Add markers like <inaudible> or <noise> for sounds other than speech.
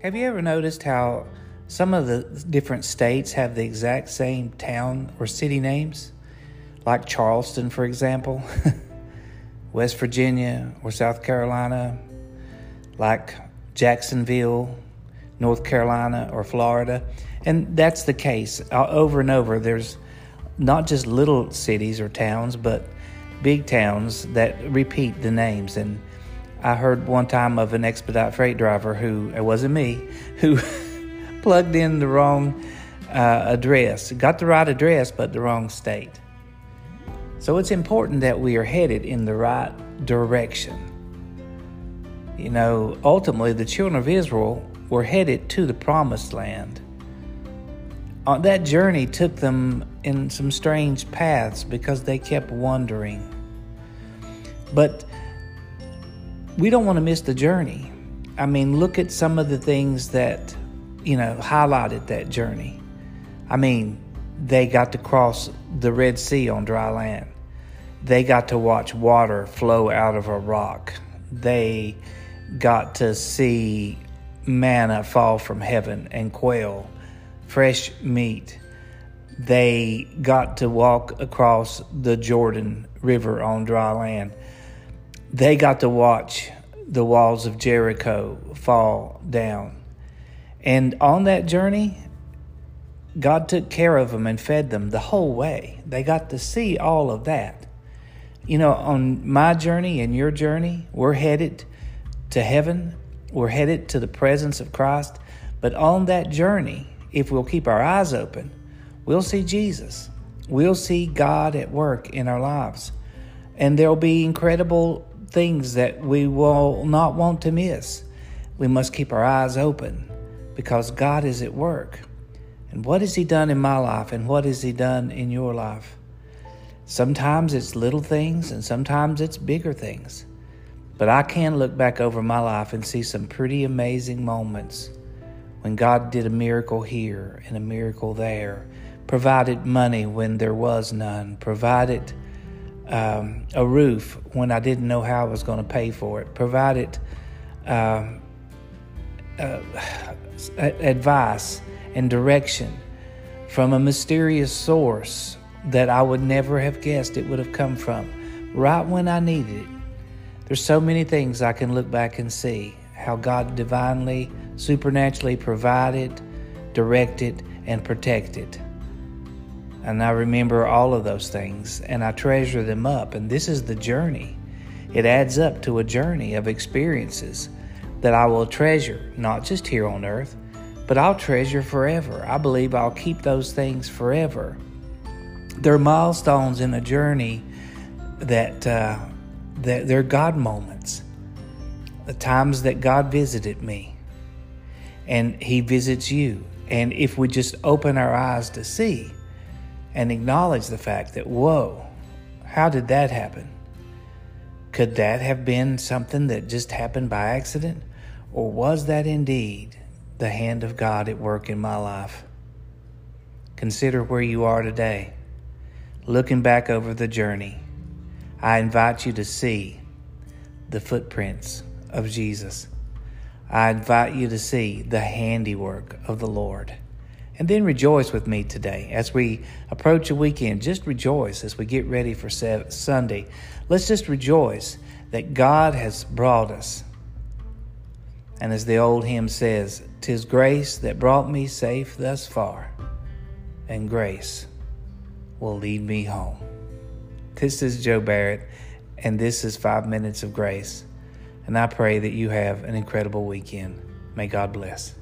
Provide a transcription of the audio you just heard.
Have you ever noticed how some of the different states have the exact same town or city names? Like Charleston, for example, <laughs> West Virginia or South Carolina, like Jacksonville, North Carolina or Florida. And that's the case uh, over and over. There's not just little cities or towns, but big towns that repeat the names. And I heard one time of an expedite freight driver who, it wasn't me, <laughs> who plugged in the wrong uh, address, got the right address, but the wrong state. So it's important that we are headed in the right direction. You know, ultimately, the children of Israel were headed to the promised land. Uh, that journey took them in some strange paths because they kept wandering. But we don't want to miss the journey. I mean, look at some of the things that, you know, highlighted that journey. I mean, they got to cross the Red Sea on dry land. They got to watch water flow out of a rock. They got to see manna fall from heaven and quail, fresh meat. They got to walk across the Jordan River on dry land. They got to watch the walls of Jericho fall down. And on that journey, God took care of them and fed them the whole way. They got to see all of that. You know, on my journey and your journey, we're headed to heaven we're headed to the presence of Christ. But on that journey, if we'll keep our eyes open, we'll see Jesus. We'll see God at work in our lives. And there'll be incredible things that we will not want to miss. We must keep our eyes open because God is at work. And what has He done in my life and what has He done in your life? Sometimes it's little things and sometimes it's bigger things. But I can look back over my life and see some pretty amazing moments when God did a miracle here and a miracle there, provided money when there was none, provided um, a roof when I didn't know how I was going to pay for it, provided uh, <sighs> uh, advice and direction from a mysterious source that I would never have guessed it would have come from, right when I needed it. There's so many things I can look back and see how God divinely, supernaturally provided, directed, and protected. And I remember all of those things and I treasure them up. And this is the journey. It adds up to a journey of experiences that I will treasure, not just here on earth, but I'll treasure forever. I believe I'll keep those things forever. They're milestones in a journey that uh, they're God moments. The times that God visited me and He visits you. And if we just open our eyes to see and acknowledge the fact that, whoa, how did that happen? Could that have been something that just happened by accident? Or was that indeed the hand of God at work in my life? Consider where you are today, looking back over the journey I invite you to see the footprints of Jesus. I invite you to see the handiwork of the Lord. And then rejoice with me today as we approach a weekend. Just rejoice as we get ready for Sunday. Let's just rejoice that God has brought us. And as the old hymn says, "Tis grace that brought me safe thus far, and grace will lead me home." This is Joe Barrett, and this is Five Minutes of Grace. And I pray that you have an incredible weekend. May God bless.